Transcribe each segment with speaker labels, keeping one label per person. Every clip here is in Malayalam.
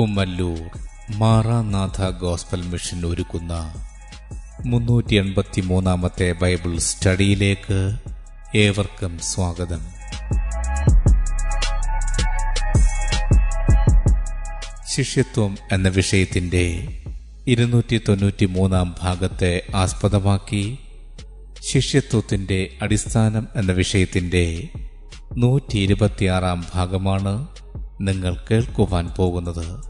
Speaker 1: കുമ്മല്ലൂർ മാറാനാഥ ഗോസ്ബൽ മിഷൻ ഒരുക്കുന്ന മുന്നൂറ്റി എൺപത്തി മൂന്നാമത്തെ ബൈബിൾ സ്റ്റഡിയിലേക്ക് ഏവർക്കും സ്വാഗതം. ശിഷ്യത്വം എന്ന വിഷയത്തിന്റെ ഇരുന്നൂറ്റി തൊണ്ണൂറ്റി മൂന്നാം ഭാഗത്തെ ആസ്പദമാക്കി ശിഷ്യത്വത്തിന്റെ അടിസ്ഥാനം എന്ന വിഷയത്തിന്റെ നൂറ്റി ഇരുപത്തിയാറാം ഭാഗമാണ് നിങ്ങൾ കേൾക്കുവാൻ പോകുന്നത്.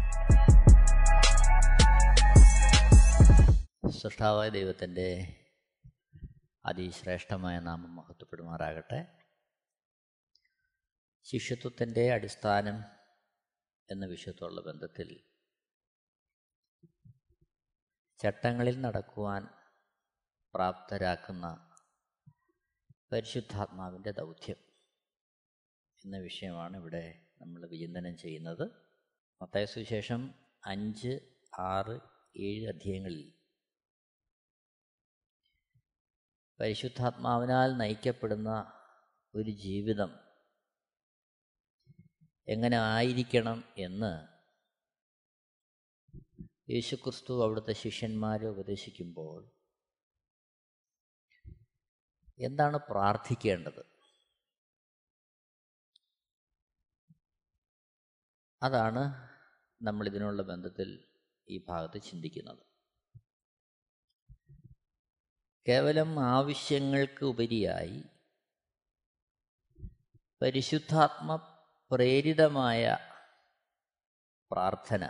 Speaker 2: സൃഷ്ടാവായ ദൈവത്തിന്റെ അതിശ്രേഷ്ഠമായ നാമം മഹത്വപ്പെടുമാറാകട്ടെ. ശിഷ്യത്വത്തിന്റെ അടിസ്ഥാനം എന്ന വിഷയത്തോടുള്ള ബന്ധത്തിൽ ചട്ടങ്ങളിൽ നടക്കുവാൻ പ്രാപ്തരാക്കുന്ന പരിശുദ്ധാത്മാവിന്റെ ദൗത്യം എന്ന വിഷയമാണ് ഇവിടെ നമ്മൾ വിചിന്തനം ചെയ്യുന്നത്. മത്തായ സുവിശേഷം അഞ്ച് ആറ് ഏഴ് അധ്യായങ്ങളിൽ പരിശുദ്ധാത്മാവിനാൽ നയിക്കപ്പെടുന്ന ഒരു ജീവിതം എങ്ങനെ ആയിരിക്കണം എന്ന് യേശുക്രിസ്തു അവിടുത്തെ ശിഷ്യന്മാരെ ഉപദേശിക്കുമ്പോൾ എന്താണ് പ്രാർത്ഥിക്കേണ്ടത്? അതാണ് നമ്മളിതിനുള്ള ബന്ധത്തിൽ ഈ ഭാഗത്ത് ചിന്തിക്കുന്നത്. കേവലം ആവശ്യങ്ങൾക്ക് ഉപരിയായി പരിശുദ്ധാത്മ പ്രേരിതമായ പ്രാർത്ഥന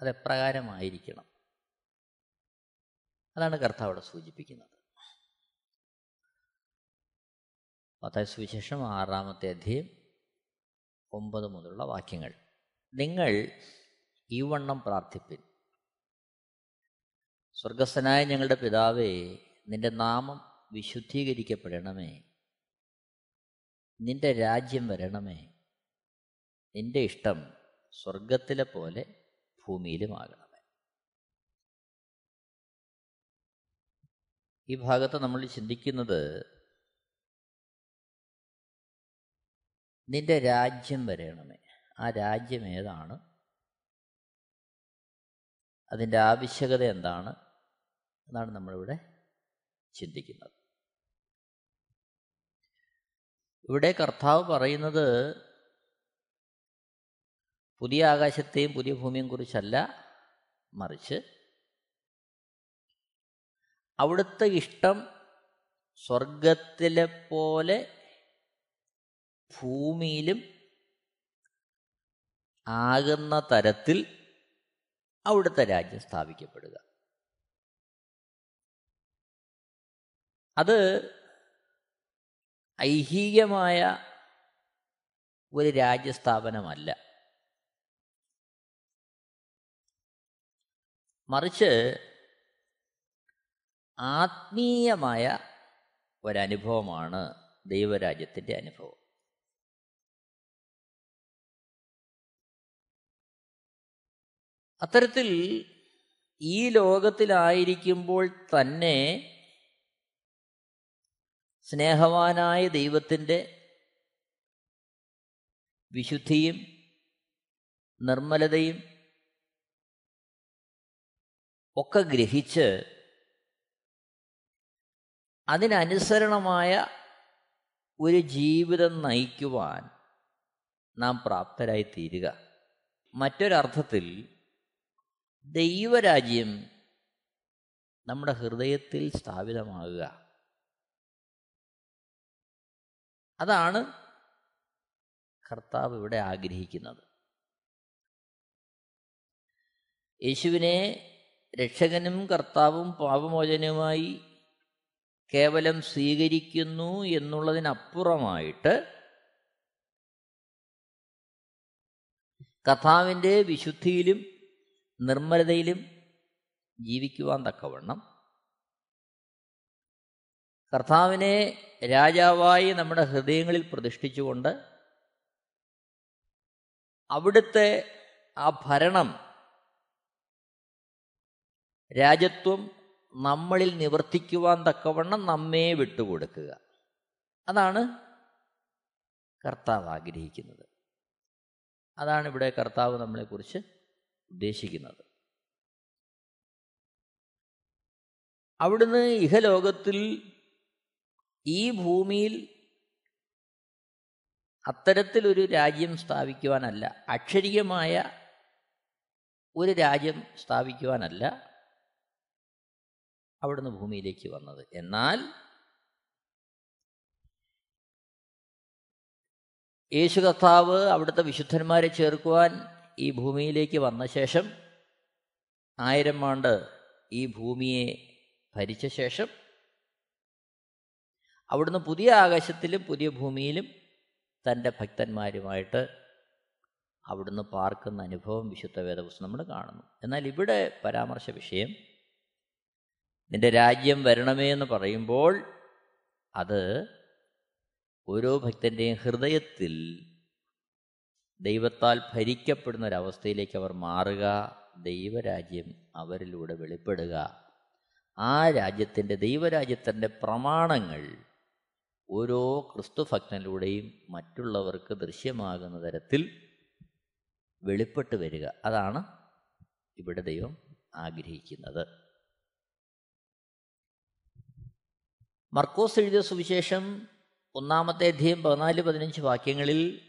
Speaker 2: അതെപ്രകാരമായിരിക്കണം. അതാണ് കർത്താവ് അവിടെ സൂചിപ്പിക്കുന്നത്. മത്തായ സുവിശേഷം ആറാമത്തെ അധ്യയം ഒമ്പത് മുതലുള്ള വാക്യങ്ങൾ. നിങ്ങൾ ഈ വണ്ണം പ്രാർത്ഥിപ്പിൻ. സ്വർഗസ്ഥനായ ഞങ്ങളുടെ പിതാവേ നിന്റെ നാമം വിശുദ്ധീകരിക്കപ്പെടണമേ. നിന്റെ രാജ്യം വരണമേ. നിന്റെ ഇഷ്ടം സ്വർഗത്തിലെ പോലെ ഭൂമിയിലുമാകണമേ. ഈ ഭാഗത്ത് നമ്മൾ ചിന്തിക്കുന്നത് നിന്റെ രാജ്യം വരണമേ. ആ രാജ്യം ഏതാണ്? അതിന്റെ ആവശ്യകത എന്താണ്? എന്നാണ് നമ്മളിവിടെ ചിന്തിക്കുന്നത്. ഇവിടെ കർത്താവ് പറയുന്നത് പുതിയ ആകാശത്തെയും പുതിയ ഭൂമിയെയും കുറിച്ചല്ല മറിച്ച് അവിടുത്തെ ഇഷ്ടം സ്വർഗത്തിലെ പോലെ ഭൂമിയിലും ആകുന്ന തരത്തിൽ അവിടുത്തെ രാജ്യം സ്ഥാപിക്കപ്പെടുക. അത് ഐഹികമായ ഒരു രാജ്യസ്ഥാപനമല്ല. മറിച്ച് ആത്മീയമായ ഒരനുഭവമാണ് ദൈവരാജ്യത്തിന്റെ അനുഭവം. അത്തരത്തിൽ ഈ ലോകത്തിലായിരിക്കുമ്പോൾ തന്നെ സ്നേഹവാനായ ദൈവത്തിന്റെ വിശുദ്ധിയും നിർമ്മലതയും ഒക്കെ ഗ്രഹിച്ച് അതിനനുസരണമായ ഒരു ജീവിതം നയിക്കുവാൻ നാം പ്രാപ്തരായി തീരുക മറ്റൊരർത്ഥത്തിൽ ദൈവരാജ്യം നമ്മുടെ ഹൃദയത്തിൽ സ്ഥാപിതമാകുക. അതാണ് കർത്താവ് ഇവിടെ ആഗ്രഹിക്കുന്നത്. യേശുവിനെ രക്ഷകനും കർത്താവും പാപമോചനവുമായി കേവലം സ്വീകരിക്കുന്നു എന്നുള്ളതിനപ്പുറമായിട്ട് കഥാവിന്റെ വിശുദ്ധിയിലും നിർമ്മലതയിലും ജീവിക്കുവാൻ തക്കവണ്ണം കർത്താവിനെ രാജാവായി നമ്മുടെ ഹൃദയങ്ങളിൽ പ്രതിഷ്ഠിച്ചുകൊണ്ട് അവിടുത്തെ ആ ഭരണം രാജ്യത്വം നമ്മളിൽ നിവർത്തിക്കുവാൻ തക്കവണ്ണം നമ്മെ വിട്ടുകൊടുക്കുക. അതാണ് കർത്താവ് ആഗ്രഹിക്കുന്നത്. അതാണ് ഇവിടെ കർത്താവ് നമ്മളെക്കുറിച്ച് ഉദ്ദേശിക്കുന്നത്. അവിടുന്ന് ഇഹലോകത്തിൽ ഈ ഭൂമിയിൽ അത്തരത്തിലൊരു രാജ്യം സ്ഥാപിക്കുവാനല്ല അക്ഷരീയമായ ഒരു രാജ്യം സ്ഥാപിക്കുവാനല്ല അവിടുന്ന് ഭൂമിയിലേക്ക് വന്നത്. എന്നാൽ യേശു കർത്താവ് അവിടുത്തെ വിശുദ്ധന്മാരെ ചേർക്കുവാൻ ഈ ഭൂമിയിലേക്ക് വന്ന ശേഷം ആയിരം ആണ്ട് ഈ ഭൂമിയെ ഭരിച്ച ശേഷം അവിടുന്ന് പുതിയ ആകാശത്തിലും പുതിയ ഭൂമിയിലും തന്റെ ഭക്തന്മാരുമായിട്ട് അവിടുന്ന് പാർക്കുന്ന അനുഭവം വിശുദ്ധ വേദപുസ്തകം നമ്മൾ കാണുന്നു. എന്നാൽ ഇവിടെ പരാമർശ വിഷയം നിന്റെ രാജ്യം വരണമേ എന്ന് പറയുമ്പോൾ അത് ഓരോ ഭക്തന്റെയും ഹൃദയത്തിൽ ദൈവത്താൽ ഭരിക്കപ്പെടുന്ന ഒരവസ്ഥയിലേക്ക് അവർ മാറുക ദൈവരാജ്യം അവരിലൂടെ വെളിപ്പെടുക. ആ രാജ്യത്തിന്റെ ദൈവരാജ്യത്തിന്റെ പ്രമാണങ്ങൾ ഓരോ ക്രിസ്തുഭക്തനിലൂടെയും മറ്റുള്ളവർക്ക് ദൃശ്യമാകുന്ന തരത്തിൽ വെളിപ്പെട്ട് വരിക. അതാണ് ഇവിടെ ദൈവം ആഗ്രഹിക്കുന്നത്. മർക്കോസ് എഴുതിയ സുവിശേഷം ഒന്നാമത്തെ അധ്യയം പതിനാല് പതിനഞ്ച് വാക്യങ്ങളിൽ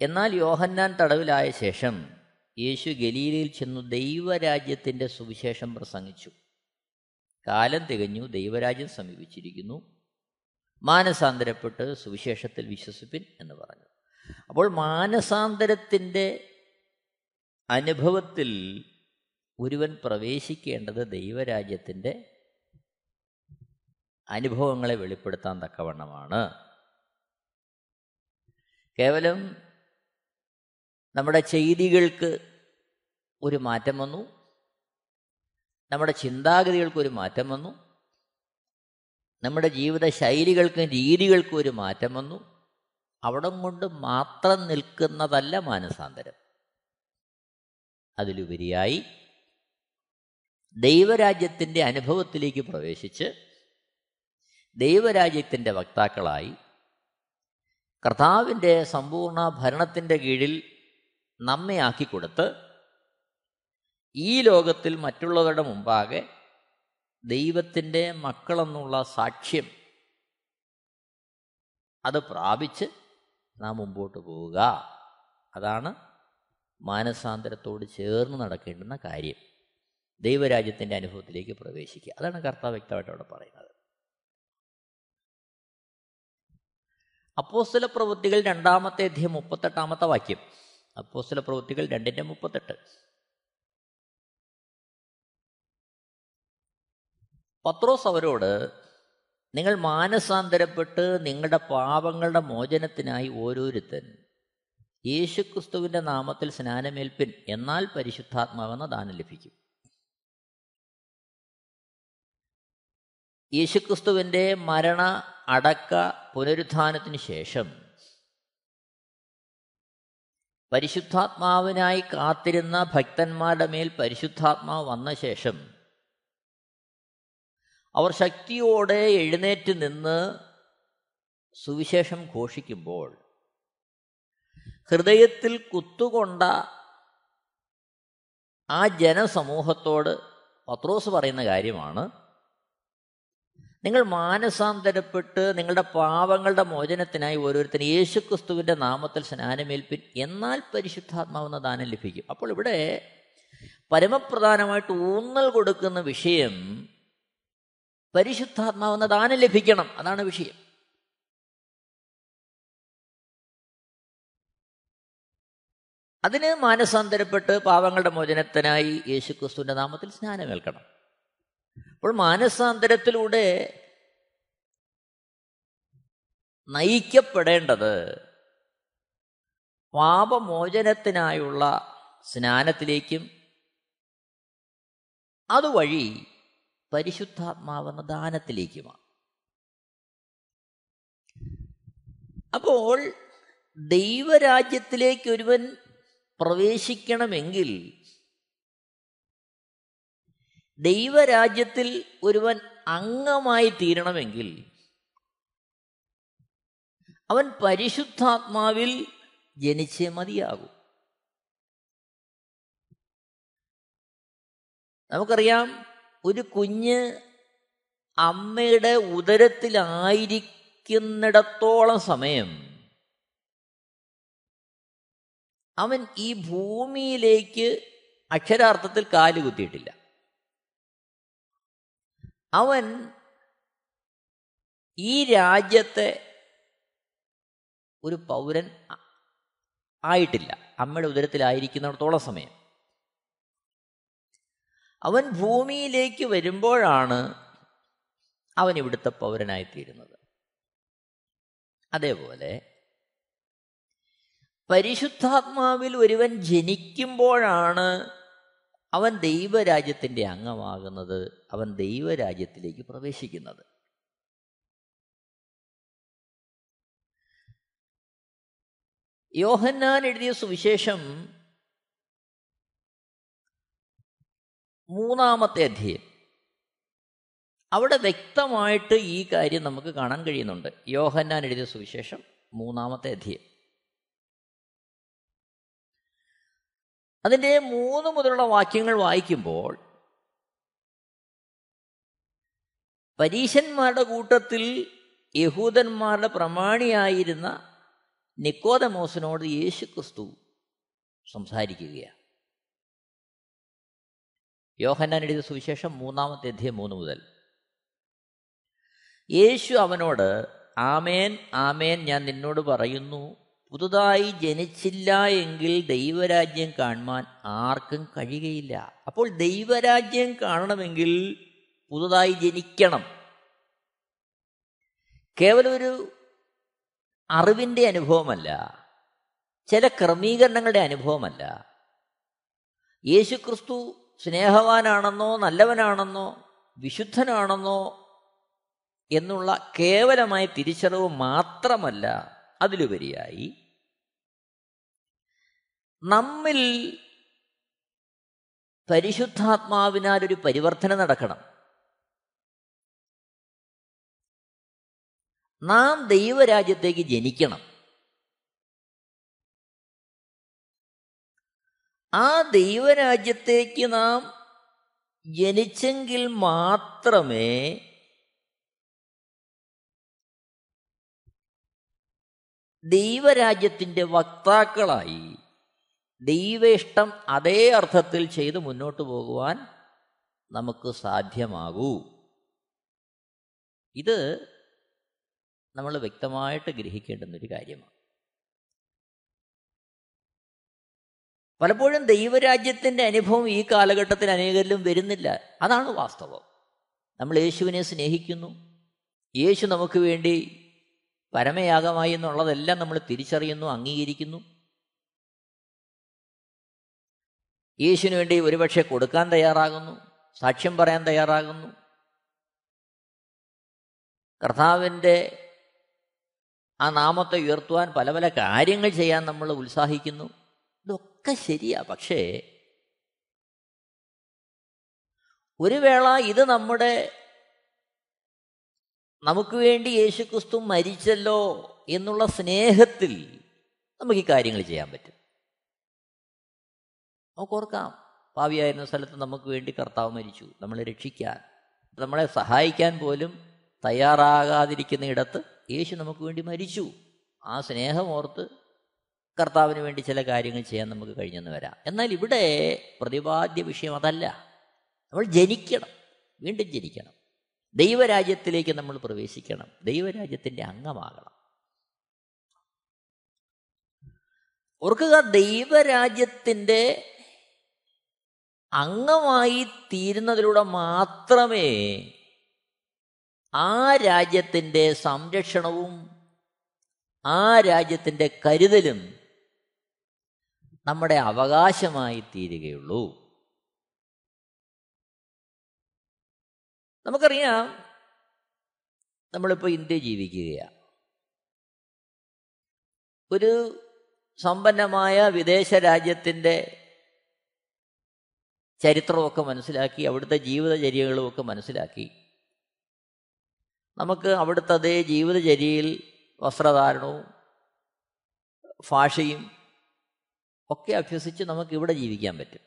Speaker 2: എന്നാൽ യോഹന്നാൻ തടവിലായ ശേഷം യേശു ഗലീലയിൽ ചെന്നു ദൈവരാജ്യത്തിന്റെ സുവിശേഷം പ്രസംഗിച്ചു. കാലം തികഞ്ഞു ദൈവരാജ്യം സമീപിച്ചിരിക്കുന്നു. മാനസാന്തരപ്പെട്ട് സുവിശേഷത്തിൽ വിശ്വസിപ്പിൻ എന്ന് പറഞ്ഞു. അപ്പോൾ മാനസാന്തരത്തിന്റെ അനുഭവത്തിൽ ഒരുവൻ പ്രവേശിക്കേണ്ടത് ദൈവരാജ്യത്തിന്റെ അനുഭവങ്ങളെ വെളിപ്പെടുത്താൻ തക്കവണ്ണമാണ്. കേവലം നമ്മുടെ ചെയ്തികൾക്ക് ഒരു മാറ്റം വന്നു. നമ്മുടെ ചിന്താഗതികൾക്ക് ഒരു മാറ്റം വന്നു. നമ്മുടെ ജീവിത ശൈലികൾക്കും രീതികൾക്കും ഒരു മാറ്റം വന്നു. അവിടം കൊണ്ട് മാത്രം നിൽക്കുന്നതല്ല മാനസാന്തരം. അതിലുപരിയായി ദൈവരാജ്യത്തിന്റെ അനുഭവത്തിലേക്ക് പ്രവേശിച്ച് ദൈവരാജ്യത്തിന്റെ വക്താക്കളായി കർത്താവിന്റെ സമ്പൂർണ ഭരണത്തിന്റെ കീഴിൽ നമ്മെ ആക്കിക്കൊടുത്ത് ഈ ലോകത്തിൽ മറ്റുള്ളവരുടെ മുമ്പാകെ ദൈവത്തിന്റെ മക്കളെന്നുള്ള സാക്ഷ്യം അത് പ്രാപിച്ച് നാം മുമ്പോട്ട് പോവുക. അതാണ് മാനസാന്തരത്തോട് ചേർന്ന് നടക്കേണ്ടുന്ന കാര്യം. ദൈവരാജ്യത്തിന്റെ അനുഭവത്തിലേക്ക് പ്രവേശിക്കുക. അതാണ് കർത്താവ് വ്യക്തമായിട്ട് അവിടെ പറയുന്നത്. അപ്പോസ്തല പ്രവൃത്തികൾ രണ്ടാമത്തെ അധ്യയം മുപ്പത്തെട്ടാമത്തെ വാക്യം. അപ്പോസ്തല പ്രവൃത്തികൾ രണ്ടിന്റെ മുപ്പത്തെട്ട്. പത്രോസ് അവരോട് നിങ്ങൾ മാനസാന്തരപ്പെട്ട് നിങ്ങളുടെ പാപങ്ങളുടെ മോചനത്തിനായി ഓരോരുത്തൻ യേശുക്രിസ്തുവിന്റെ നാമത്തിൽ സ്നാനമേൽപ്പിൻ എന്നാൽ പരിശുദ്ധാത്മാവെന്ന ദാനം ലഭിക്കും. യേശുക്രിസ്തുവിന്റെ മരണ അടക്ക പുനരുത്ഥാനത്തിന് ശേഷം പരിശുദ്ധാത്മാവിനായി കാത്തിരുന്ന ഭക്തന്മാരുടെ മേൽ പരിശുദ്ധാത്മാവ് വന്ന ശേഷം അവർ ശക്തിയോടെ എഴുന്നേറ്റ് നിന്ന് സുവിശേഷം ഘോഷിക്കുമ്പോൾ ഹൃദയത്തിൽ കുത്തുകൊണ്ട ആ ജനസമൂഹത്തോട് പത്രോസ് പറയുന്ന കാര്യമാണ്. നിങ്ങൾ മാനസാന്തരപ്പെട്ട് നിങ്ങളുടെ പാവങ്ങളുടെ മോചനത്തിനായി ഓരോരുത്തരും യേശുക്രിസ്തുവിന്റെ നാമത്തിൽ സ്നാനമേൽപ്പിൻ എന്നാൽ പരിശുദ്ധാത്മാവെന്ന ദാനം ലഭിക്കും. അപ്പോൾ ഇവിടെ പരമപ്രധാനമായിട്ട് ഊന്നൽ കൊടുക്കുന്ന വിഷയം പരിശുദ്ധാത്മാവെന്ന ദാനം ലഭിക്കണം. അതാണ് വിഷയം. അതിന് മാനസാന്തരപ്പെട്ട് പാവങ്ങളുടെ മോചനത്തിനായി യേശുക്രിസ്തുവിന്റെ നാമത്തിൽ സ്നാനമേൽക്കണം. അപ്പോൾ മാനസാന്തരത്തിലൂടെ നയിക്കപ്പെടേണ്ടത് പാപമോചനത്തിനായുള്ള സ്നാനത്തിലേക്കും അതുവഴി പരിശുദ്ധാത്മാവെന്ന ദാനത്തിലേക്കുമാണ്. അപ്പോൾ ദൈവരാജ്യത്തിലേക്ക് ഒരുവൻ പ്രവേശിക്കണമെങ്കിൽ ദൈവരാജ്യത്തിൽ ഒരുവൻ അംഗമായി തീരണമെങ്കിൽ അവൻ പരിശുദ്ധാത്മാവിൽ ജനിച്ചേ മതിയാകും. നമുക്കറിയാം ഒരു കുഞ്ഞ് അമ്മയുടെ ഉദരത്തിലായിരിക്കുന്നിടത്തോളം സമയം അവൻ ഈ ഭൂമിയിലേക്ക് അക്ഷരാർത്ഥത്തിൽ കാൽ കുത്തിയിട്ടില്ല. അവൻ ഈ രാജ്യത്തെ ഒരു പൗരൻ ആയിട്ടില്ല. അമ്മയുടെ ഉദരത്തിലായിരിക്കുന്നിടത്തോളം സമയം. അവൻ ഭൂമിയിലേക്ക് വരുമ്പോഴാണ് അവൻ ഇവിടുത്തെ പൗരനായിത്തീരുന്നത്. അതേപോലെ പരിശുദ്ധാത്മാവിൽ ഒരുവൻ ജനിക്കുമ്പോഴാണ് അവൻ ദൈവരാജ്യത്തിന്റെ അംഗമാകുന്നത് അവൻ ദൈവരാജ്യത്തിലേക്ക് പ്രവേശിക്കുന്നത്. യോഹന്നാൻ എഴുതിയ സുവിശേഷം മൂന്നാമത്തെ അധ്യയം. അവിടെ വ്യക്തമായിട്ട് ഈ കാര്യം നമുക്ക് കാണാൻ കഴിയുന്നുണ്ട്. യോഹന്നാൻ എഴുതിയ സുവിശേഷം മൂന്നാമത്തെ അധ്യയം. അതിന്റെ മൂന്ന് മുതലുള്ള വാക്യങ്ങൾ വായിക്കുമ്പോൾ പരീശന്മാരുടെ കൂട്ടത്തിൽ യഹൂദന്മാരുടെ പ്രമാണിയായിരുന്ന നിക്കോദമോസിനോട് യേശു ക്രിസ്തു സംസാരിക്കുകയാണ്. യോഹന്നാൻ എഴുതിയ സുവിശേഷം മൂന്നാമത്തെ അധ്യയം മൂന്ന് മുതൽ. യേശു അവനോട് ആമേൻ ആമേൻ ഞാൻ നിന്നോട് പറയുന്നു പുതുതായി ജനിച്ചില്ല എങ്കിൽ ദൈവരാജ്യം കാണുവാൻ ആർക്കും കഴിയുകയില്ല. അപ്പോൾ ദൈവരാജ്യം കാണണമെങ്കിൽ പുതുതായി ജനിക്കണം. കേവലം ഒരു അറിവിന്റെ അനുഭവമല്ല ചില ക്രമീകരണങ്ങളുടെ അനുഭവമല്ല. യേശുക്രിസ്തു സ്നേഹവാനാണെന്നോ നല്ലവനാണെന്നോ വിശുദ്ധനാണെന്നോ എന്നുള്ള കേവലമായ തിരിച്ചറിവ് മാത്രമല്ല അതിലുപരിയായി നമ്മിൽ പരിശുദ്ധാത്മാവിനാൽ ഒരു പരിവർത്തനം നടക്കണം. നാം ദൈവരാജ്യത്തേക്ക് ജനിക്കണം. ആ ദൈവരാജ്യത്തേക്ക് നാം ജനിച്ചെങ്കിൽ മാത്രമേ ദൈവരാജ്യത്തിന്റെ വക്താക്കളായി ദൈവ ഇഷ്ടം അതേ അർത്ഥത്തിൽ ചെയ്ത് മുന്നോട്ട് പോകുവാൻ നമുക്ക് സാധ്യമാകൂ. ഇത് നമ്മൾ വ്യക്തമായിട്ട് ഗ്രഹിക്കേണ്ടുന്നൊരു കാര്യമാണ്. പലപ്പോഴും ദൈവരാജ്യത്തിന്റെ അനുഭവം ഈ കാലഘട്ടത്തിൽ അനേകരിലും വരുന്നില്ല. അതാണ് വാസ്തവം. നമ്മൾ യേശുവിനെ സ്നേഹിക്കുന്നു. യേശു നമുക്ക് വേണ്ടി പരമയാഗമായി എന്നുള്ളതെല്ലാം നമ്മൾ തിരിച്ചറിയുന്നു അംഗീകരിക്കുന്നു. യേശുവിന് വേണ്ടി ഒരുപക്ഷെ കൊടുക്കാൻ തയ്യാറാകുന്നു സാക്ഷ്യം പറയാൻ തയ്യാറാകുന്നു. കർത്താവിന്റെ ആ നാമത്തെ ഉയർത്തുവാൻ പല പല കാര്യങ്ങൾ ചെയ്യാൻ നമ്മൾ ഉത്സാഹിക്കുന്നു. ഇതൊക്കെ ശരിയാ. പക്ഷേ ഒരു വേള ഇത് നമ്മുടെ നമുക്ക് വേണ്ടി യേശുക്രിസ്തു മരിച്ചല്ലോ എന്നുള്ള സ്നേഹത്തിൽ നമുക്ക് ഈ കാര്യങ്ങൾ ചെയ്യാൻ പറ്റും. നമുക്ക് ഓർക്കാം പാവിയായിരുന്ന സ്ഥലത്ത് നമുക്ക് വേണ്ടി കർത്താവ് മരിച്ചു. നമ്മളെ രക്ഷിക്കാൻ നമ്മളെ സഹായിക്കാൻ പോലും തയ്യാറാകാതിരിക്കുന്ന ഇടത്ത് യേശു നമുക്ക് വേണ്ടി മരിച്ചു. ആ സ്നേഹം ഓർത്ത് കർത്താവിന് വേണ്ടി ചില കാര്യങ്ങൾ ചെയ്യാൻ നമുക്ക് കഴിഞ്ഞെന്ന് വരാം. എന്നാൽ ഇവിടെ പ്രതിപാദ്യ വിഷയം അതല്ല. നമ്മൾ ജനിക്കണം. വീണ്ടും ജനിക്കണം. ദൈവരാജ്യത്തിലേക്ക് നമ്മൾ പ്രവേശിക്കണം. ദൈവരാജ്യത്തിന്റെ അംഗമാകണം. ഓർക്കുക ദൈവരാജ്യത്തിന്റെ അംഗമായി തീരുന്നതിലൂടെ മാത്രമേ ആ രാജ്യത്തിന്റെ സംരക്ഷണവും ആ രാജ്യത്തിന്റെ കരുതലും നമ്മുടെ അവകാശമായി തീരുകയുള്ളൂ. നമുക്കറിയാം നമ്മളിപ്പോൾ ഇന്ത്യ ജീവിക്കുകയാണ്. ഒരു സമ്പന്നമായ വിദേശ രാജ്യത്തിന്റെ ചരിത്രമൊക്കെ മനസ്സിലാക്കി അവിടുത്തെ ജീവിതചര്യകളുമൊക്കെ മനസ്സിലാക്കി. നമുക്ക് അവിടുത്തെ അതേ ജീവിതചര്യയിൽ വസ്ത്രധാരണവും ഭാഷയും ഒക്കെ അഭ്യസിച്ച് നമുക്ക് ഇവിടെ ജീവിക്കാൻ പറ്റും.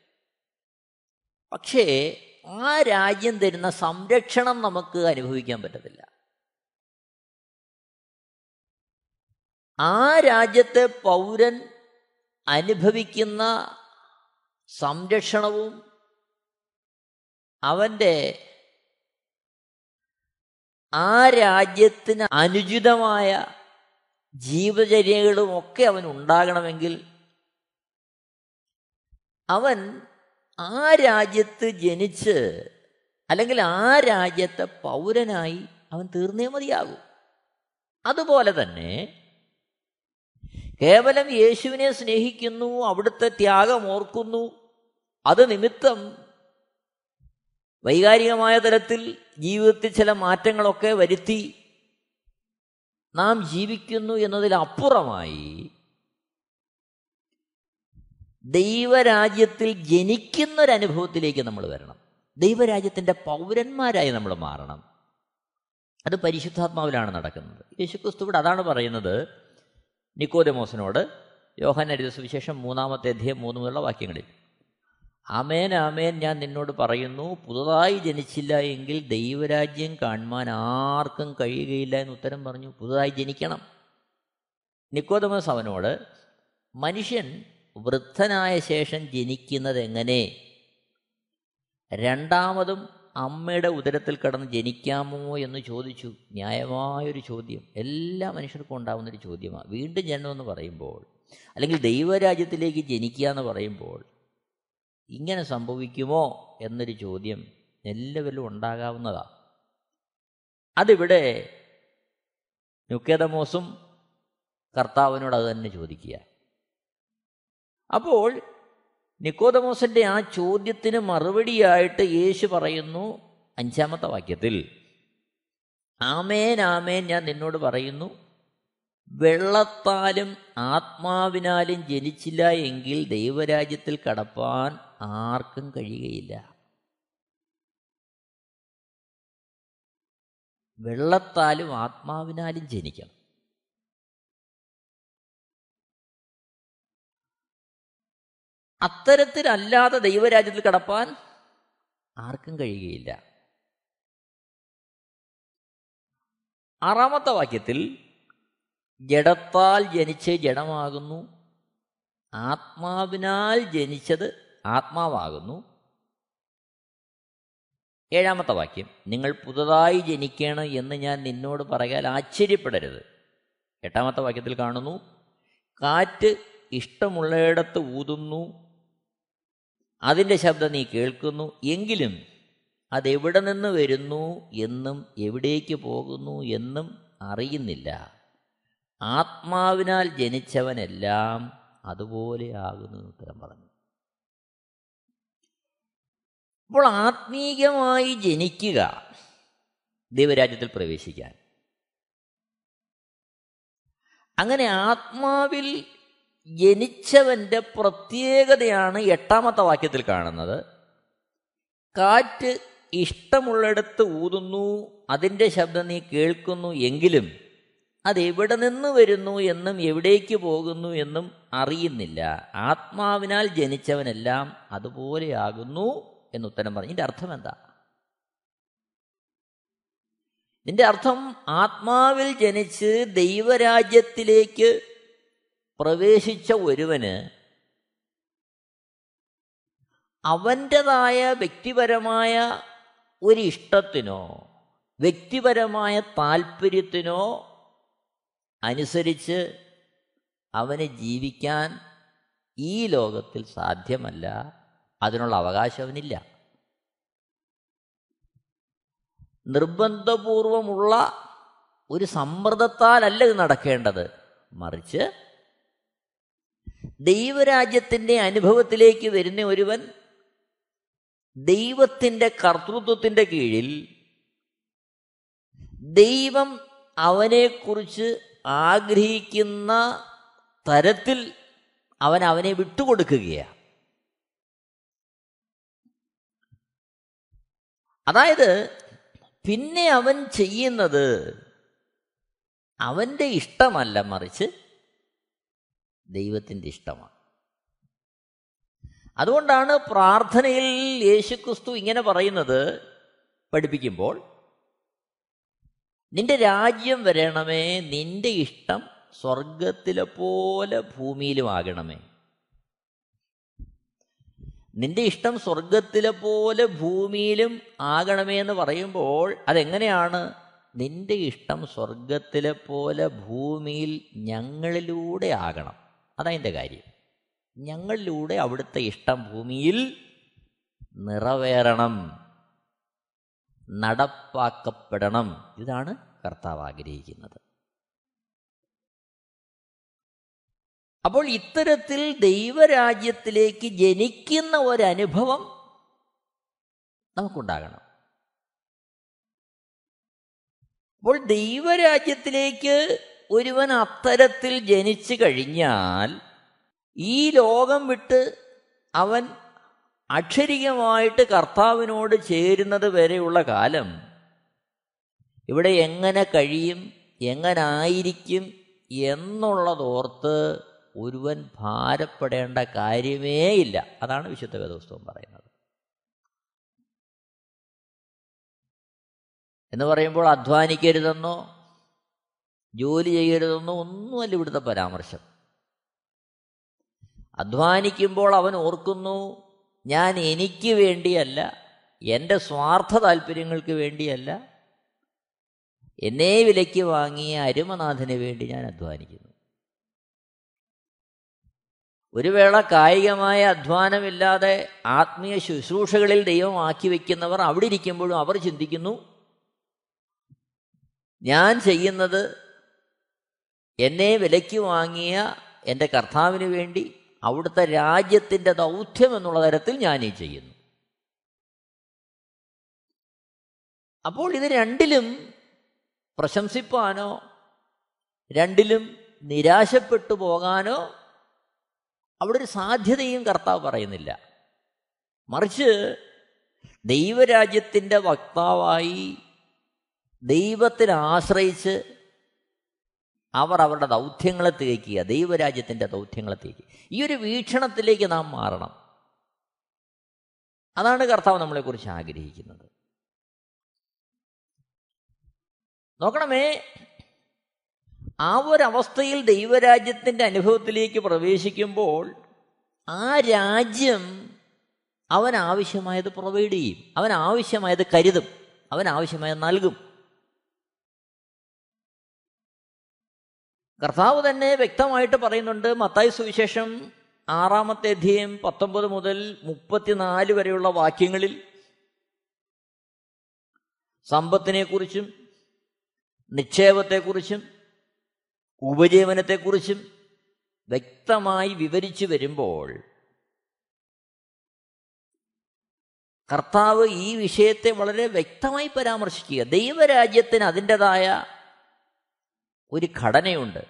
Speaker 2: പക്ഷേ ആ രാജ്യം തരുന്ന സംരക്ഷണം നമുക്ക് അനുഭവിക്കാൻ പറ്റത്തില്ല. ആ രാജ്യത്തെ പൗരൻ അനുഭവിക്കുന്ന സംരക്ഷണവും അവന്റെ ആ രാജ്യത്തിന് അനുചിതമായ ജീവചര്യകളും ഒക്കെ അവൻ ഉണ്ടാകണമെങ്കിൽ അവൻ ആ രാജ്യത്ത് ജനിച്ച് അല്ലെങ്കിൽ ആ രാജ്യത്തെ പൗരനായി അവൻ തീർന്നേ മതിയാകും. അതുപോലെ തന്നെ കേവലം യേശുവിനെ സ്നേഹിക്കുന്നു അവിടുത്തെ ത്യാഗം ഓർക്കുന്നു. അത് നിമിത്തം വൈകാരികമായ തലത്തിൽ ജീവിതത്തിൽ ചില മാറ്റങ്ങളൊക്കെ വരുത്തി നാം ജീവിക്കുന്നു എന്നതിലപ്പുറമായി ദൈവരാജ്യത്തിൽ ജനിക്കുന്നൊരനുഭവത്തിലേക്ക് നമ്മൾ വരണം. ദൈവരാജ്യത്തിന്റെ പൗരന്മാരായി നമ്മൾ മാറണം. അത് പരിശുദ്ധാത്മാവിലാണ് നടക്കുന്നത്. യേശുക്രിസ്തു ഇവിടെ അതാണ് പറയുന്നത് നിക്കോദമോസിനോട് യോഹൻ അരിത സുവിശേഷം മൂന്നാമത്തെ അധ്യയം മൂന്ന് മുതലുള്ള വാക്യങ്ങളിൽ. അമേൻ അമേൻ ഞാൻ നിന്നോട് പറയുന്നു പുതുതായി ജനിച്ചില്ല എങ്കിൽ ദൈവരാജ്യം കാണുവാൻ ആർക്കും കഴിയുകയില്ല എന്ന് ഉത്തരം പറഞ്ഞു പുതുതായി ജനിക്കണം. നിക്കോദമസ് അവനോട് മനുഷ്യൻ വൃദ്ധനായ ശേഷം ജനിക്കുന്നത് എങ്ങനെ രണ്ടാമതും അമ്മയുടെ ഉദരത്തിൽ കടന്ന് ജനിക്കാമോ എന്ന് ചോദിച്ചു. ന്യായമായൊരു ചോദ്യം. എല്ലാ മനുഷ്യർക്കും ഉണ്ടാകുന്നൊരു ചോദ്യമാണ് വീണ്ടും ജനനമെന്ന് പറയുമ്പോൾ അല്ലെങ്കിൽ ദൈവരാജ്യത്തിലേക്ക് ജനിക്കുക എന്ന് പറയുമ്പോൾ ഇങ്ങനെ സംഭവിക്കുമോ എന്നൊരു ചോദ്യം എല്ലാവരിലും ഉണ്ടാകാവുന്നതാണ് അതിവിടെ നുക്കേതമോസും കർത്താവിനോട് അത് തന്നെ ചോദിക്കുക. അപ്പോൾ നിക്കോദമോസിന്റെ ആ ചോദ്യത്തിന് മറുപടിയായിട്ട് യേശു പറയുന്നു അഞ്ചാമത്തെ വാക്യത്തിൽ ആമേൻ ആമേൻ ഞാൻ നിന്നോട് പറയുന്നു വെള്ളത്താലും ആത്മാവിനാലും ജനിച്ചില്ല എങ്കിൽ ദൈവരാജ്യത്തിൽ കടപ്പാൻ ആർക്കും കഴിയുകയില്ല. വെള്ളത്താലും ആത്മാവിനാലും ജനിക്കണം. അത്തരത്തിലല്ലാതെ ദൈവരാജ്യത്തിൽ കടപ്പാൻ ആർക്കും കഴിയുകയില്ല. ആറാമത്തെ വാക്യത്തിൽ ജഡത്താൽ ജനിച്ച് ജഡമാകുന്നു ആത്മാവിനാൽ ജനിച്ചത് ആത്മാവാകുന്നു. ഏഴാമത്തെ വാക്യം നിങ്ങൾ പുതുതായി ജനിക്കണം എന്ന് ഞാൻ നിന്നോട് പറയാൻ ആശ്ചര്യപ്പെടരുത്. എട്ടാമത്തെ വാക്യത്തിൽ കാണുന്നു കാറ്റ് ഇഷ്ടമുള്ളയിടത്ത് ഊതുന്നു അതിന്റെ ശബ്ദം നീ കേൾക്കുന്നു എങ്കിലും അതെവിടെ നിന്ന് വരുന്നു എന്നും എവിടേക്ക് പോകുന്നു എന്നും അറിയുന്നില്ല. ആത്മാവിനാൽ ജനിച്ചവനെല്ലാം അതുപോലെ ആകുന്നു ഉത്തരം പറഞ്ഞു. അപ്പോൾ ആത്മീയമായി ജനിക്കുക ദൈവരാജ്യത്തിൽ പ്രവേശിക്കാൻ. അങ്ങനെ ആത്മാവിൽ ജനിച്ചവന്റെ പ്രത്യേകതയാണ് എട്ടാമത്തെ വാക്യത്തിൽ കാണുന്നത്. കാറ്റ് ഇഷ്ടമുള്ളിടത്ത് ഊതുന്നു അതിന്റെ ശബ്ദം നീ കേൾക്കുന്നു എങ്കിലും അതെവിടെ നിന്ന് വരുന്നു എന്നും എവിടേക്ക് പോകുന്നു എന്നും അറിയുന്നില്ല. ആത്മാവിനാൽ ജനിച്ചവനെല്ലാം അതുപോലെയാകുന്നു എന്ന് ഉത്തരം പറഞ്ഞു. ഇതിന്റെ അർത്ഥം എന്താ? ഇതിന്റെ അർത്ഥം ആത്മാവിൽ ജനിച്ച് ദൈവരാജ്യത്തിലേക്ക് പ്രവേശിച്ച ഒരുവന് അവന്റെതായ വ്യക്തിപരമായ ഒരു ഇഷ്ടത്തിനോ വ്യക്തിപരമായ താല്പര്യത്തിനോ അനുസരിച്ച് അവന് ജീവിക്കാൻ ഈ ലോകത്തിൽ സാധ്യമല്ല. അതിനുള്ള അവകാശം അവനില്ല. നിർബന്ധപൂർവമുള്ള ഒരു സമ്മർദ്ദത്താലല്ല ഇത് നടക്കേണ്ടത്. മറിച്ച് ദൈവരാജ്യത്തിന്റെ അനുഭവത്തിലേക്ക് വരുന്ന ഒരുവൻ ദൈവത്തിന്റെ കർത്തൃത്വത്തിന്റെ കീഴിൽ ദൈവം അവനെക്കുറിച്ച് ആഗ്രഹിക്കുന്ന തരത്തിൽ അവൻ അവനെ വിട്ടുകൊടുക്കുകയാണ്. അതായത് പിന്നെ അവൻ ചെയ്യുന്നത് അവന്റെ ഇഷ്ടമല്ല മറിച്ച് ദൈവത്തിന്റെ ഇഷ്ടമാണ്. അതുകൊണ്ടാണ് പ്രാർത്ഥനയിൽ യേശുക്രിസ്തു ഇങ്ങനെ പറയുന്നത് പഠിപ്പിക്കുമ്പോൾ നിന്റെ രാജ്യം വരണമേ നിന്റെ ഇഷ്ടം സ്വർഗത്തിലെ പോലെ ഭൂമിയിലും ആകണമേ നിന്റെ ഇഷ്ടം സ്വർഗത്തിലെ പോലെ ഭൂമിയിലും ആകണമേ എന്ന് പറയുമ്പോൾ അതെങ്ങനെയാണ്? നിന്റെ ഇഷ്ടം സ്വർഗത്തിലെ പോലെ ഭൂമിയിൽ ഞങ്ങളിലൂടെ ആകണം. അതതിന്റെ കാര്യം. ഞങ്ങളിലൂടെ അവിടുത്തെ ഇഷ്ടം ഭൂമിയിൽ നിറവേറണം നടപ്പാക്കപ്പെടണം. ഇതാണ് കർത്താവ് ആഗ്രഹിക്കുന്നത്. അപ്പോൾ ഇത്തരത്തിൽ ദൈവരാജ്യത്തിലേക്ക് ജനിക്കുന്ന ഒരനുഭവം നമുക്കുണ്ടാകണം. അപ്പോൾ ദൈവരാജ്യത്തിലേക്ക് ഒരുവൻ അത്തരത്തിൽ ജനിച്ചു കഴിഞ്ഞാൽ ഈ ലോകം വിട്ട് അവൻ അക്ഷരികമായിട്ട് കർത്താവിനോട് ചേരുന്നത് വരെയുള്ള കാലം ഇവിടെ എങ്ങനെ കഴിയും എങ്ങനായിരിക്കും എന്നുള്ളതോർത്ത് ഒരുവൻ ഭാരപ്പെടേണ്ട കാര്യമേ ഇല്ല. അതാണ് വിശുദ്ധ വേദോസ്തവം പറയുന്നത്. എന്ന് പറയുമ്പോൾ അധ്വാനിക്കരുതെന്നോ ജോലി ചെയ്യരുതെന്നോ ഒന്നുമല്ല ഇവിടുത്തെ പരാമർശം. അധ്വാനിക്കുമ്പോൾ അവൻ ഓർക്കുന്നു ഞാൻ എനിക്ക് വേണ്ടിയല്ല എന്റെ സ്വാർത്ഥ താല്പര്യങ്ങൾക്ക് വേണ്ടിയല്ല എന്നെ വിലയ്ക്ക് വാങ്ങിയ അരുമനാഥന് വേണ്ടി ഞാൻ അധ്വാനിക്കുന്നു. ഒരു വേള കായികമായ അധ്വാനമില്ലാതെ ആത്മീയ ശുശ്രൂഷകളിൽ ദൈവമാക്കി വയ്ക്കുന്നവർ അവിടെ ഇരിക്കുമ്പോഴും അവർ ചിന്തിക്കുന്നു ഞാൻ ചെയ്യുന്നത് എന്നെ വിലയ്ക്ക് വാങ്ങിയ എന്റെ കർത്താവിന് വേണ്ടി അവിടുത്തെ രാജ്യത്തിന്റെ ദൗത്യം എന്നുള്ള തരത്തിൽ ഈ ചെയ്യുന്നു. അപ്പോൾ ഇത് രണ്ടിലും പ്രശംസിപ്പാനോ രണ്ടിലും നിരാശപ്പെട്ടു പോകാനോ അവിടെ ഒരു സാധ്യതയും കർത്താവ് പറയുന്നില്ല. മറിച്ച് ദൈവരാജ്യത്തിന്റെ വക്താവായി ദൈവത്തിൽ ആശ്രയിച്ച് അവർ അവരുടെ ദൗത്യങ്ങളെ തേക്കുക ദൈവരാജ്യത്തിന്റെ ദൗത്യങ്ങളെ തേക്കുക ഈ ഒരു വീക്ഷണത്തിലേക്ക് നാം മാറണം. അതാണ് കർത്താവ് നമ്മളെക്കുറിച്ച് ആഗ്രഹിക്കുന്നത്. നോക്കണമേ ആ ഒരവസ്ഥയിൽ ദൈവരാജ്യത്തിന്റെ അനുഭവത്തിലേക്ക് പ്രവേശിക്കുമ്പോൾ ആ രാജ്യം അവൻ ആവശ്യമായത് പ്രൊവൈഡ് ചെയ്യും അവൻ ആവശ്യമായത് കരുതും അവൻ ആവശ്യമായത് നൽകും. കർത്താവ് തന്നെ വ്യക്തമായിട്ട് പറയുന്നുണ്ട് മത്തായി സുവിശേഷം ആറാമത്തെ അധ്യയം പത്തൊമ്പത് മുതൽ മുപ്പത്തിനാല് വരെയുള്ള വാക്യങ്ങളിൽ സമ്പത്തിനെക്കുറിച്ചും നിക്ഷേപത്തെക്കുറിച്ചും ഉപജീവനത്തെക്കുറിച്ചും വ്യക്തമായി വിവരിച്ചു വരുമ്പോൾ കർത്താവ് ഈ വിഷയത്തെ വളരെ വ്യക്തമായി പരാമർശിക്കുക. ദൈവരാജ്യത്തിന് അതിന്റെതായ ഒരു ഘടനയുണ്ട്.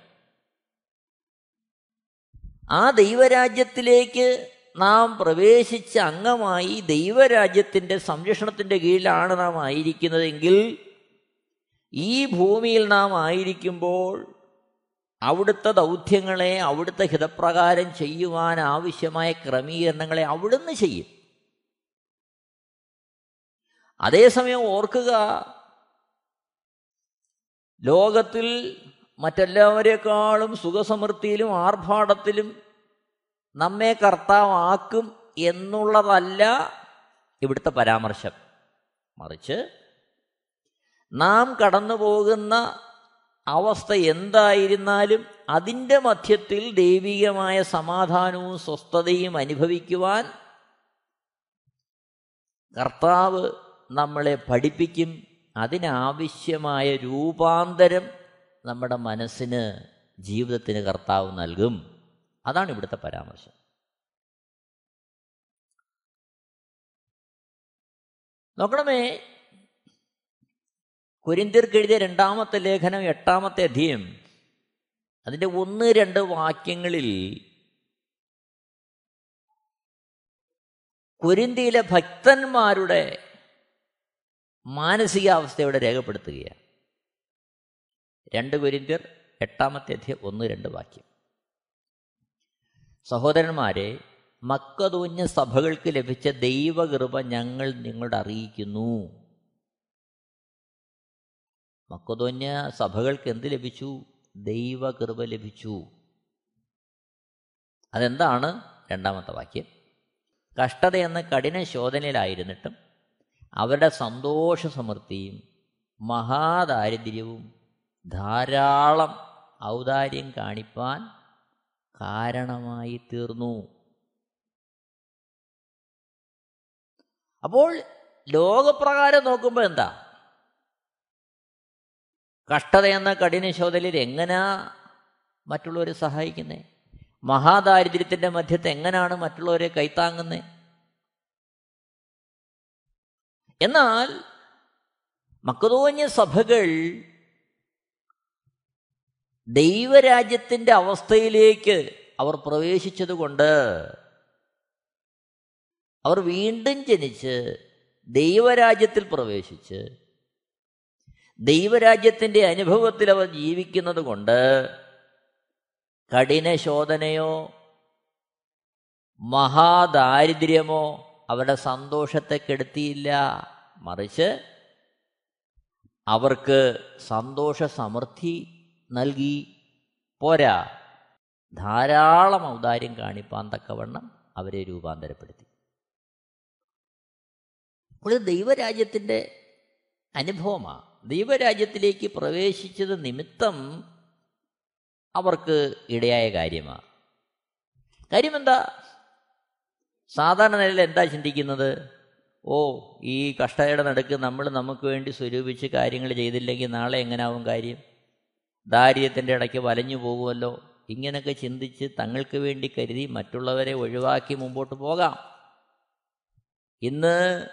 Speaker 2: ആ ദൈവരാജ്യത്തിലേക്ക് നാം പ്രവേശിച്ച അംഗമായി ദൈവരാജ്യത്തിന്റെ സംരക്ഷണത്തിന്റെ കീഴിലാണ് നാം ആയിരിക്കുന്നതെങ്കിൽ ഈ ഭൂമിയിൽ നാം ആയിരിക്കുമ്പോൾ അവിടുത്തെ ദൗത്യങ്ങളെ അവിടുത്തെ ഹിതപ്രകാരം ചെയ്യുവാൻ ആവശ്യമായ ക്രമീകരണങ്ങളെ അവിടുന്ന് ചെയ്യും. അതേസമയം ഓർക്കുക ലോകത്തിൽ മറ്റെല്ലാവരെക്കാളും സുഖസമൃദ്ധിയിലും ആർഭാടത്തിലും നമ്മെ കർത്താവാക്കും എന്നുള്ളതല്ല ഇവിടുത്തെ പരാമർശം. മറിച്ച് നാം കടന്നു പോകുന്ന അവസ്ഥ എന്തായിരുന്നാലും അതിന്റെ മധ്യത്തിൽ ദൈവികമായ സമാധാനവും സ്വസ്ഥതയും അനുഭവിക്കുവാൻ കർത്താവ് നമ്മളെ പഠിപ്പിക്കും അതിനാവശ്യമായ രൂപാന്തരം നമ്മുടെ മനസ്സിന് ജീവിതത്തിന് കർത്താവ് നൽകും. അതാണ് ഇവിടുത്തെ പരാമർശം. നോക്കണമേ കുരിന്തിർക്ക് എഴുതിയ രണ്ടാമത്തെ ലേഖനം എട്ടാമത്തെ അധ്യയം അതിന്റെ ഒന്ന് രണ്ട് വാക്യങ്ങളിൽ കുരിന്തിയിലെ ഭക്തന്മാരുടെ മാനസികാവസ്ഥയോടെ രേഖപ്പെടുത്തുകയാണ്. രണ്ട് കുരിന്തിയർ എട്ടാമത്തെ അധ്യയം ഒന്ന് രണ്ട് വാക്യം. സഹോദരന്മാരെ മക്കതൂഞ്ഞ സഭകൾക്ക് ലഭിച്ച ദൈവകൃപ ഞങ്ങൾ നിങ്ങളോട് അറിയിക്കുന്നു. മക്കതൂഞ്ഞ സഭകൾക്ക് എന്ത് ലഭിച്ചു? ദൈവകൃപ ലഭിച്ചു. അതെന്താണ്? രണ്ടാമത്തെ വാക്യം. കഷ്ടത എന്ന കഠിന ശോധനയിലായിരുന്നിട്ടും അവരുടെ സന്തോഷ സമൃദ്ധിയും മഹാദാരിദ്ര്യവും ധാരാളം ഔദാര്യം കാണിപ്പാൻ കാരണമായി തീർന്നു. അപ്പോൾ ലോകപ്രകാരം നോക്കുമ്പോൾ എന്താ? കഷ്ടത എന്ന കഠിന ശോധനയിൽ എങ്ങനാ മറ്റുള്ളവരെ സഹായിക്കുന്നത് മഹാദാരിദ്ര്യത്തിന്റെ മധ്യത്തെ എങ്ങനെയാണ് മറ്റുള്ളവരെ കൈത്താങ്ങുന്നത് എന്നാൽ മക്കതോന്യ സഭകൾ ദൈവരാജ്യത്തിന്റെ അവസ്ഥയിലേക്ക് അവർ പ്രവേശിച്ചതുകൊണ്ട് അവർ വീണ്ടും ജനിച്ച് ദൈവരാജ്യത്തിൽ പ്രവേശിച്ച് ദൈവരാജ്യത്തിന്റെ അനുഭവത്തിൽ അവർ ജീവിക്കുന്നത് കൊണ്ട് കഠിന ശോധനയോ മഹാദാരിദ്ര്യമോ അവരുടെ സന്തോഷത്തെ കെടുത്തിയില്ല. മറിച്ച് അവർക്ക് സന്തോഷ സമൃദ്ധി നൽകി. പോരാ. ധാരാളം ഔദാര്യം കാണിപ്പാൻ തക്കവണ്ണം അവരെ രൂപാന്തരപ്പെടുത്തി. അപ്പോൾ ഇത് ദൈവരാജ്യത്തിന്റെ അനുഭവമാണ് ദൈവരാജ്യത്തിലേക്ക് പ്രവേശിച്ചത് നിമിത്തം അവർക്ക് ഇടയായ കാര്യമാണ് കാര്യം എന്താ സാധാരണ നിലയിൽ എന്താ ചിന്തിക്കുന്നത്? ഓ ഈ കഷ്ടതയുടെ നടുക്ക് നമ്മൾ നമുക്ക് വേണ്ടി സ്വരൂപിച്ച് കാര്യങ്ങൾ ചെയ്തില്ലെങ്കിൽ നാളെ എങ്ങനാവും കാര്യം? ദാരിദ്ര്യത്തിന്റെ ഇടയ്ക്ക് വലഞ്ഞു പോകുമല്ലോ. ഇങ്ങനെയൊക്കെ ചിന്തിച്ച് തങ്ങൾക്ക് വേണ്ടി കരുതി മറ്റുള്ളവരെ ഒഴിവാക്കി മുമ്പോട്ട് പോകാം. ഇന്ന്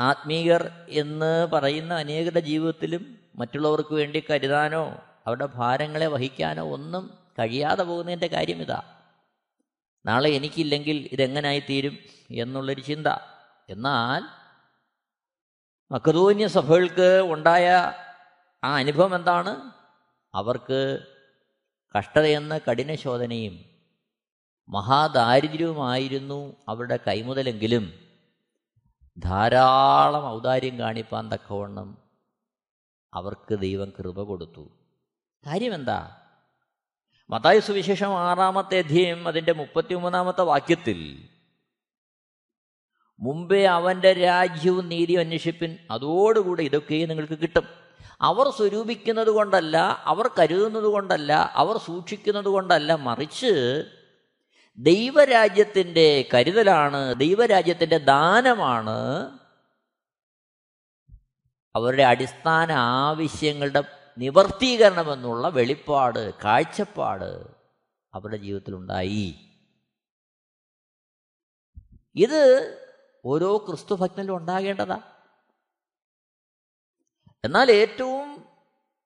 Speaker 2: ആത്മീകർ എന്ന് പറയുന്ന അനേകരുടെ ജീവിതത്തിലും മറ്റുള്ളവർക്ക് വേണ്ടി കരുതാനോ അവരുടെ ഭാരങ്ങളെ വഹിക്കാനോ ഒന്നും കഴിയാതെ പോകുന്നതിന്റെ കാര്യം ഇതാ നാളെ എനിക്കില്ലെങ്കിൽ ഇതെങ്ങനായി തീരും എന്നുള്ളൊരു ചിന്ത. എന്നാൽ മക്കതൂന്യ സഭകൾക്ക് ഉണ്ടായ ആ അനുഭവം എന്താണ്? അവർക്ക് കഷ്ടതയെന്ന കഠിന ശോധനയും മഹാദാരിദ്ര്യവുമായിരുന്നു അവരുടെ കൈമുതലെങ്കിലും ധാരാളം ഔദാര്യം കാണിപ്പാൻ തക്കവണ്ണം അവർക്ക് ദൈവം കൃപ കൊടുത്തു. കാര്യമെന്താ? മതായ സുവിശേഷം ആറാമത്തെ അധ്യയം അതിന്റെ മുപ്പത്തിമൂന്നാമത്തെ വാക്യത്തിൽ മുമ്പേ അവന്റെ രാജ്യവും നീതിയും അന്വേഷിപ്പിൻ അതോടുകൂടെ ഇതൊക്കെയും നിങ്ങൾക്ക് കിട്ടും. അവർ സ്വരൂപിക്കുന്നത് കൊണ്ടല്ല അവർ കരുതുന്നത് കൊണ്ടല്ല അവർ സൂക്ഷിക്കുന്നത് കൊണ്ടല്ല മറിച്ച് ദൈവരാജ്യത്തിന്റെ കരുതലാണ് ദൈവരാജ്യത്തിന്റെ ദാനമാണ് അവരുടെ അടിസ്ഥാന ആവശ്യങ്ങളുടെ നിവർത്തീകരണമെന്നുള്ള വെളിപ്പാട് കാഴ്ചപ്പാട് അവരുടെ ജീവിതത്തിലുണ്ടായി. ഇത് ഓരോ ക്രിസ്തു ഭക്തനിലും ഉണ്ടാകേണ്ടതാ. എന്നാൽ ഏറ്റവും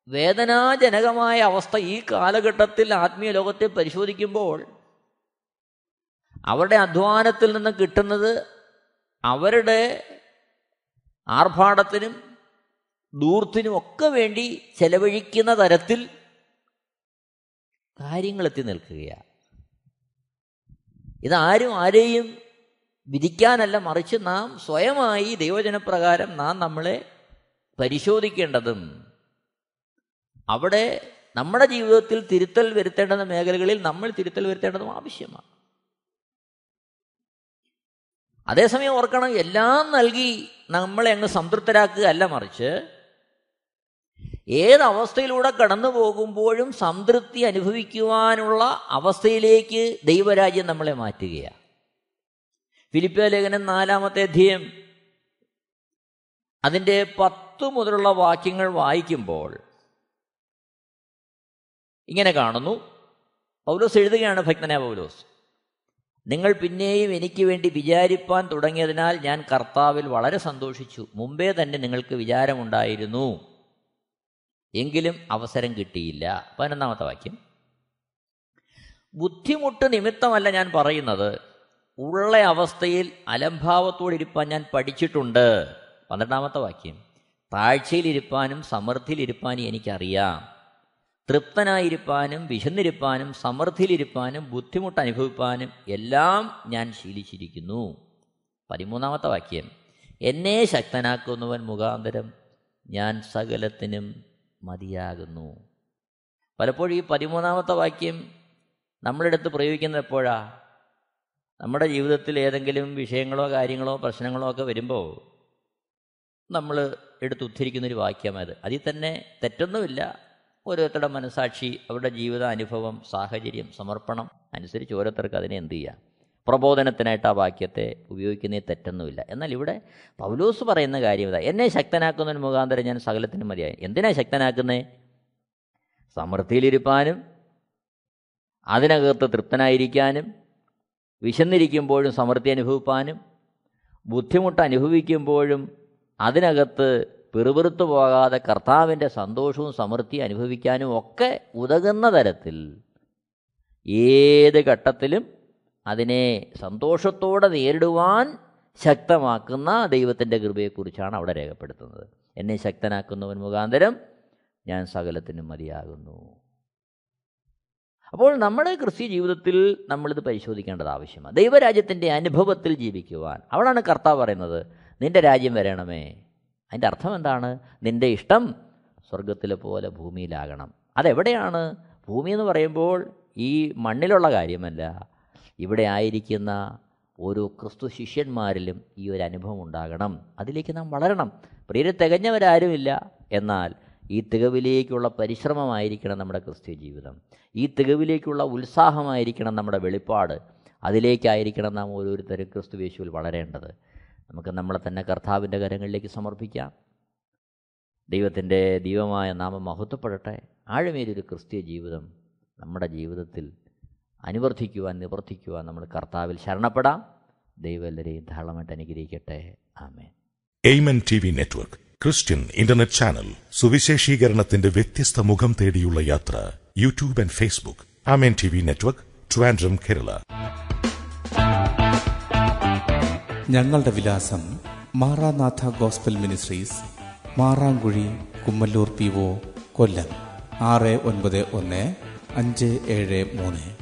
Speaker 2: വേദനാജനകമായ അവസ്ഥ ഈ കാലഘട്ടത്തിൽ ആത്മീയ ലോകത്തെ പരിശോധിക്കുമ്പോൾ അവരുടെ അധ്വാനത്തിൽ നിന്ന് കിട്ടുന്നത് അവരുടെ ആർഭാടത്തിനും ദൂർത്തിനും ഒക്കെ വേണ്ടി ചെലവഴിക്കുന്ന തരത്തിൽ കാര്യങ്ങളെത്തി നിൽക്കുകയാണ്. ഇതാരും ആരെയും വിധിക്കാനല്ല മറിച്ച് നാം സ്വയമായി ദൈവജനപ്രകാരം നാം നമ്മളെ പരിശോധിക്കേണ്ടതും അവിടെ നമ്മുടെ ജീവിതത്തിൽ തിരുത്തൽ വരുത്തേണ്ടുന്ന മേഖലകളിൽ നമ്മൾ തിരുത്തൽ വരുത്തേണ്ടതും ആവശ്യമാണ്. അതേസമയം ഓർക്കണം എല്ലാം നൽകി നമ്മളെ അങ്ങ് സംതൃപ്തരാക്കുക അല്ല മറിച്ച് ഏത് അവസ്ഥയിലൂടെ കടന്നു പോകുമ്പോഴും സംതൃപ്തി അനുഭവിക്കുവാനുള്ള അവസ്ഥയിലേക്ക് ദൈവരാജ്യം നമ്മളെ മാറ്റുകയാണ്. ഫിലിപ്പ ലേഖനം നാലാമത്തെ അധ്യയം. അതിന്റെ പത്ത് മുതലുള്ള വാക്യങ്ങൾ വായിക്കുമ്പോൾ ഇങ്ങനെ കാണുന്നു. പൗലോസ് എഴുതുകയാണ് ഭക്തനായ പൗലോസ് നിങ്ങൾ പിന്നെയും എനിക്ക് വേണ്ടി വിചാരിപ്പാൻ തുടങ്ങിയതിനാൽ ഞാൻ കർത്താവിൽ വളരെ സന്തോഷിച്ചു. മുമ്പേ തന്നെ നിങ്ങൾക്ക് വിചാരമുണ്ടായിരുന്നു. എങ്കിലും അവസരം കിട്ടിയില്ല. പതിനൊന്നാമത്തെ വാക്യം. ബുദ്ധിമുട്ട് നിമിത്തമല്ല ഞാൻ പറയുന്നത്. ഉള്ള അവസ്ഥയിൽ അലംഭാവത്തോടെ അലംഭാവത്തോടിരിപ്പാൻ ഞാൻ പഠിച്ചിട്ടുണ്ട്. പന്ത്രണ്ടാമത്തെ വാക്യം. താഴ്ചയിലിരിപ്പാനും സമൃദ്ധിയിലിരിപ്പാനും എനിക്കറിയാം. തൃപ്തനായിരിപ്പാനും വിശന്നിരിപ്പാനും സമൃദ്ധിയിലിരിപ്പാനും ബുദ്ധിമുട്ട് അനുഭവിപ്പാനും എല്ലാം ഞാൻ ശീലിച്ചിരിക്കുന്നു. പതിമൂന്നാമത്തെ വാക്യം. എന്നെ ശക്തനാക്കുന്നവൻ മുഖാന്തരം ഞാൻ സകലത്തിനും മതിയാകുന്നു. പലപ്പോഴും ഈ പതിമൂന്നാമത്തെ വാക്യം നമ്മളെടുത്ത് പ്രയോഗിക്കുന്നത് എപ്പോഴാ? നമ്മുടെ ജീവിതത്തിൽ ഏതെങ്കിലും വിഷയങ്ങളോ കാര്യങ്ങളോ പ്രശ്നങ്ങളോ ഒക്കെ വരുമ്പോൾ നമ്മൾ എടുത്ത് ഉദ്ധരിക്കുന്നൊരു വാക്യമായത് അതിൽ തന്നെ തെറ്റൊന്നുമില്ല. ഓരോരുത്തരുടെ മനസാക്ഷി അവരുടെ ജീവിത അനുഭവം സാഹചര്യം സമർപ്പണം അനുസരിച്ച് ഓരോരുത്തർക്ക് അതിനെ എന്ത് ചെയ്യുക പ്രബോധനത്തിനായിട്ട് ആ വാക്യത്തെ ഉപയോഗിക്കുന്നതിൽ തെറ്റൊന്നുമില്ല. എന്നാൽ ഇവിടെ പൗലോസ് പറയുന്ന കാര്യം ഇതാ എന്നെ ശക്തനാക്കുന്നതിന് മുഖാന്തരം ഞാൻ സകലത്തിനും മതിയായി. എന്തിനാ ശക്തനാക്കുന്നേ? സമൃദ്ധിയിലിരുപ്പാനും അതിനകത്ത് തൃപ്തനായിരിക്കാനും വിശന്നിരിക്കുമ്പോഴും സമൃദ്ധി അനുഭവിപ്പാനും ബുദ്ധിമുട്ട് അനുഭവിക്കുമ്പോഴും അതിനകത്ത് പിറുപിറുത്തു പോകാതെ കർത്താവിന്റെ സന്തോഷവും സമൃദ്ധി അനുഭവിക്കാനും ഒക്കെ ഉതകുന്ന തരത്തിൽ ഏത് ഘട്ടത്തിലും അതിനെ സന്തോഷത്തോടെ നേരിടുവാൻ ശക്തമാക്കുന്ന ദൈവത്തിന്റെ കൃപയെക്കുറിച്ചാണ് അവിടെ രേഖപ്പെടുത്തുന്നത്. എന്നെ ശക്തനാക്കുന്നവൻ മുഖാന്തരം ഞാൻ സകലത്തിനും മതിയാകുന്നു. അപ്പോൾ നമ്മുടെ ക്രിസ്ത്യ ജീവിതത്തിൽ നമ്മളിത് പരിശോധിക്കേണ്ടത് ആവശ്യമാണ്. ദൈവരാജ്യത്തിന്റെ അനുഭവത്തിൽ ജീവിക്കുവാൻ. അവിടാണ് കർത്താവ് പറയുന്നത് നിന്റെ രാജ്യം വരണമേ. അതിന്റെ അർത്ഥം എന്താണ്? നിന്റെ ഇഷ്ടം സ്വർഗത്തിലെ പോലെ ഭൂമിയിലാകണം. അതെവിടെയാണ്? ഭൂമി എന്ന് പറയുമ്പോൾ ഈ മണ്ണിലുള്ള കാര്യമല്ല. ഇവിടെ ആയിരിക്കുന്ന ഓരോ ക്രിസ്തു ശിഷ്യന്മാരിലും ഈ ഒരു അനുഭവം ഉണ്ടാകണം. അതിലേക്ക് നാം വളരണം. പ്രിയരെ തികഞ്ഞവരാരുമില്ല. എന്നാൽ ഈ തികവിലേക്കുള്ള പരിശ്രമമായിരിക്കണം നമ്മുടെ ക്രിസ്ത്യ ജീവിതം. ഈ തികവിലേക്കുള്ള ഉത്സാഹമായിരിക്കണം നമ്മുടെ വെളിപ്പാട്. അതിലേക്കായിരിക്കണം നാം ഓരോരുത്തരും ക്രിസ്തു യേശുവിൽ വളരേണ്ടത്. നമുക്ക് നമ്മളെ തന്നെ കർത്താവിന്റെ കരങ്ങളിലേക്ക് സമർപ്പിക്കാം. ദൈവത്തിന്റെ ദൈവമായ നാമം മഹത്വപ്പെടട്ടെ. ആഴമേലൊരു ക്രിസ്തീയ ജീവിതം നമ്മുടെ ജീവിതത്തിൽ അനുവർത്തിക്കുവാൻ നിവർത്തിക്കുവാൻ നമ്മൾ കർത്താവിൽ ശരണപ്പെടാം. ദൈവം എല്ലാവരെയും ധാരാളമായിട്ട് അനുഗ്രഹിക്കട്ടെ. ആമേ
Speaker 3: amen T V network Christian internet channel സുവിശേഷീകരണത്തിന്റെ വ്യത്യസ്ത മുഖം തേടിയുള്ള യാത്ര YouTube and Facebook. Amen T V network Trivandrum Kerala.
Speaker 1: ഞങ്ങളുടെ വിലാസം Maranatha gospel ministries Marankuzhi Kummallur P O Kollam. ആറ് ഒൻപത് ഒന്ന് അഞ്ച് ഏഴ് മൂന്ന്.